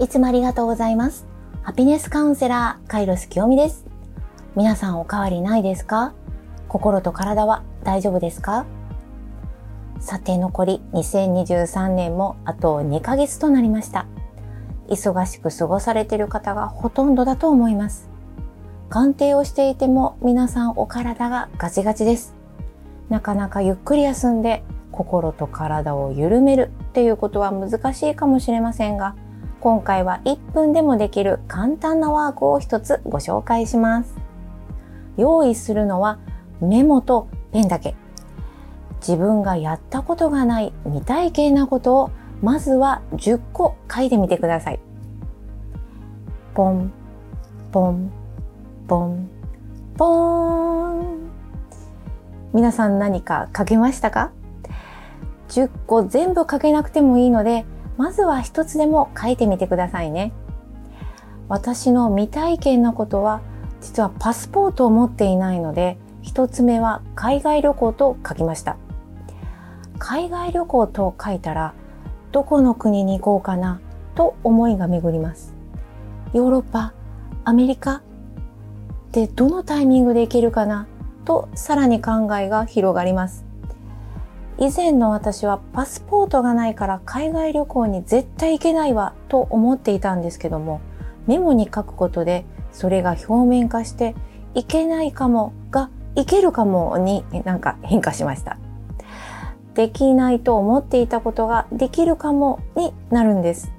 いつもありがとうございます。ハピネスカウンセラー、カイロス清美です。皆さんお変わりないですか？心と体は大丈夫ですか？さて残り2023年もあと2ヶ月となりました。忙しく過ごされている方がほとんどだと思います。鑑定をしていても皆さんお体がガチガチです。なかなかゆっくり休んで心と体を緩めるっていうことは難しいかもしれませんが、今回は1分でもできる簡単なワークを一つご紹介します。用意するのはメモとペンだけ。自分がやったことがない未体験なことをまずは10個書いてみてください。ポン、ポン、ポン、ポーン。皆さん何か書けましたか ?10 個全部書けなくてもいいので、まずは一つでも書いてみてくださいね。私の未体験なことは、実はパスポートを持っていないので、一つ目は海外旅行と書きました。海外旅行と書いたら、どこの国に行こうかなと思いが巡ります。ヨーロッパ、アメリカでどのタイミングで行けるかなとさらに考えが広がります。以前の私はパスポートがないから海外旅行に絶対行けないわと思っていたんですけども、メモに書くことでそれが表面化していけないかもがいけるかもになんか変化しました。できないと思っていたことができるかもになるんです。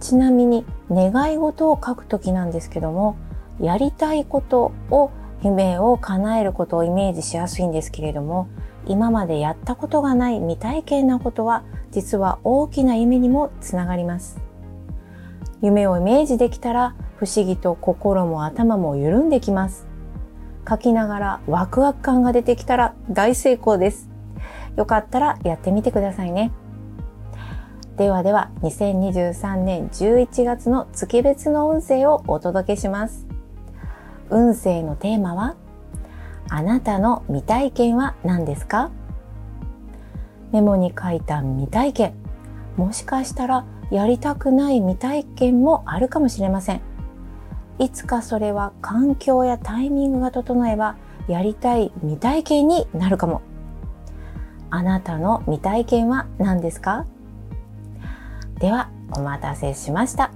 ちなみに願い事を書くときなんですけども、やりたいことを夢を叶えることをイメージしやすいんですけれども、今までやったことがない未体験なことは実は大きな夢にもつながります。夢をイメージできたら不思議と心も頭も緩んできます。書きながらワクワク感が出てきたら大成功です。よかったらやってみてくださいね。ではでは2023年11月の月別の運勢をお届けします。運勢のテーマはあなたの未体験は何ですか？メモに書いた未体験。もしかしたらやりたくない未体験もあるかもしれません。いつかそれは環境やタイミングが整えばやりたい未体験になるかも。あなたの未体験は何ですか？ではお待たせしました。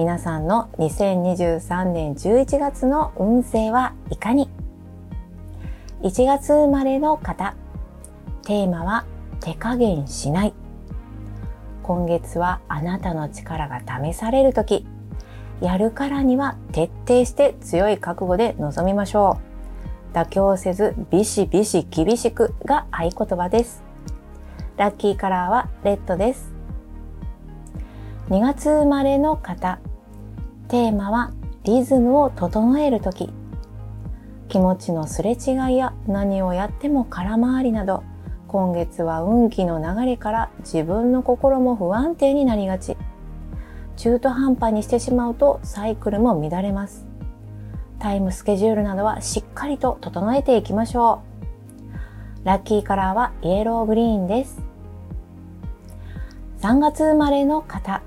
皆さんの2023年11月の運勢はいかに？1月生まれの方。テーマは手加減しない。今月はあなたの力が試される時。やるからには徹底して強い覚悟で臨みましょう。妥協せずビシビシ厳しくが合言葉です。ラッキーカラーはレッドです。2月生まれの方。テーマはリズムを整える時。気持ちのすれ違いや何をやっても空回りなど、今月は運気の流れから自分の心も不安定になりがち。中途半端にしてしまうとサイクルも乱れます。タイムスケジュールなどはしっかりと整えていきましょう。ラッキーカラーはイエローグリーンです。3月生まれの方。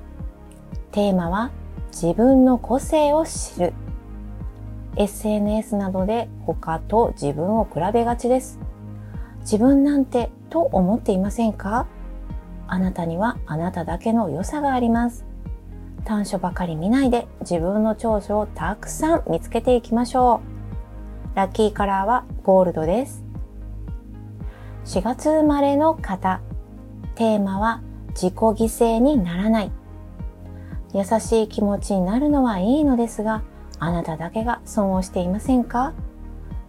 テーマは自分の個性を知る。SNS などで他と自分を比べがちです。自分なんてと思っていませんか？あなたにはあなただけの良さがあります。短所ばかり見ないで自分の長所をたくさん見つけていきましょう。ラッキーカラーはゴールドです。4月生まれの方。テーマは自己犠牲にならない。優しい気持ちになるのはいいのですが、あなただけが損をしていませんか？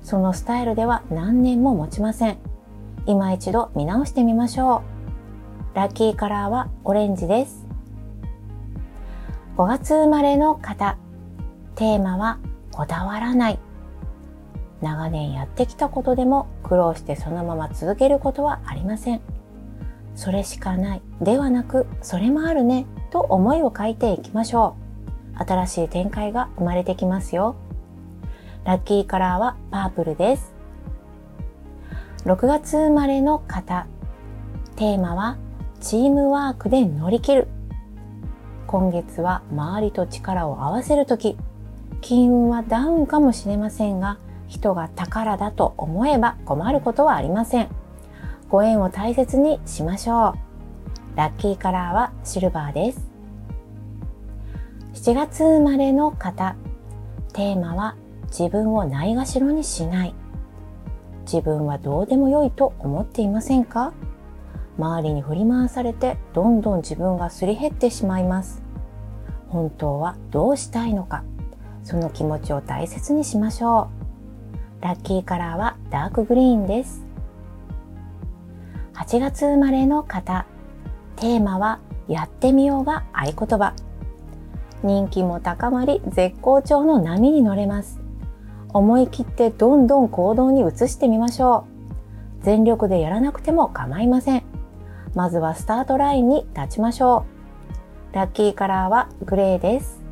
そのスタイルでは何年も持ちません。今一度見直してみましょう。ラッキーカラーはオレンジです。5月生まれの方。テーマはこだわらない。長年やってきたことでも苦労してそのまま続けることはありません。それしかないではなく、それもあるねと思いを書いていきましょう。新しい展開が生まれてきますよ。ラッキーカラーはパープルです。6月生まれの方。テーマはチームワークで乗り切る。今月は周りと力を合わせる時金運はダウンかもしれませんが人が宝だと思えば困ることはありませんご縁を大切にしましょうラッキーカラーはシルバーです。7月生まれの方。テーマは自分をないがしろにしない。自分はどうでもよいと思っていませんか？周りに振り回されてどんどん自分がすり減ってしまいます。本当はどうしたいのか？その気持ちを大切にしましょう。ラッキーカラーはダークグリーンです。8月生まれの方。テーマはやってみようが合言葉人気も高まり絶好調の波に乗れます思い切ってどんどん行動に移してみましょう全力でやらなくても構いませんまずはスタートラインに立ちましょう。ラッキーカラーはグレーです。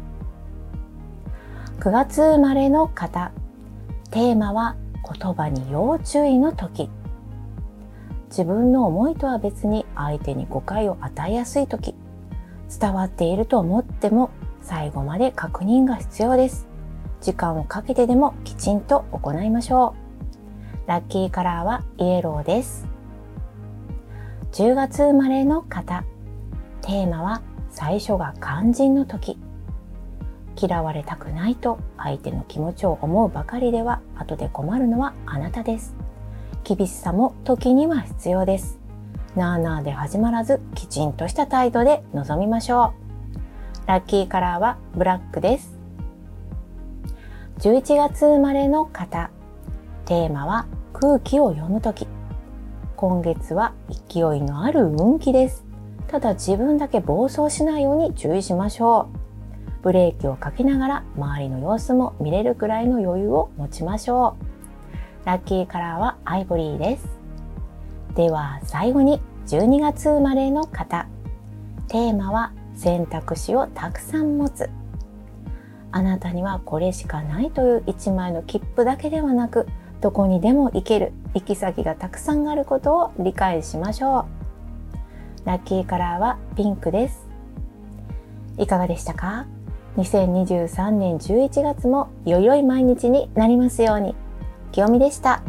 9月生まれの方。テーマは言葉に要注意の時。自分の思いとは別に相手に誤解を与えやすい時。伝わっていると思っても最後まで確認が必要です。時間をかけてでもきちんと行いましょう。ラッキーカラーはイエローです。10月生まれの方テーマは最初が肝心の時嫌われたくないと相手の気持ちを思うばかりでは後で困るのはあなたです厳しさも時には必要ですなあなあで始まらずきちんとした態度で臨みましょうラッキーカラーはブラックです11月生まれの方テーマは空気を読む時今月は勢いのある運気です。ただ自分だけ暴走しないように注意しましょう。ブレーキをかけながら周りの様子も見れるくらいの余裕を持ちましょう。ラッキーカラーはアイボリーです。では最後に12月生まれの方。テーマは選択肢をたくさん持つ。あなたにはこれしかないという一枚の切符だけではなくどこにでも行ける行き先がたくさんあることを理解しましょうラッキーカラーはピンクですいかがでしたか？2023年11月もよいよい毎日になりますように清美でした。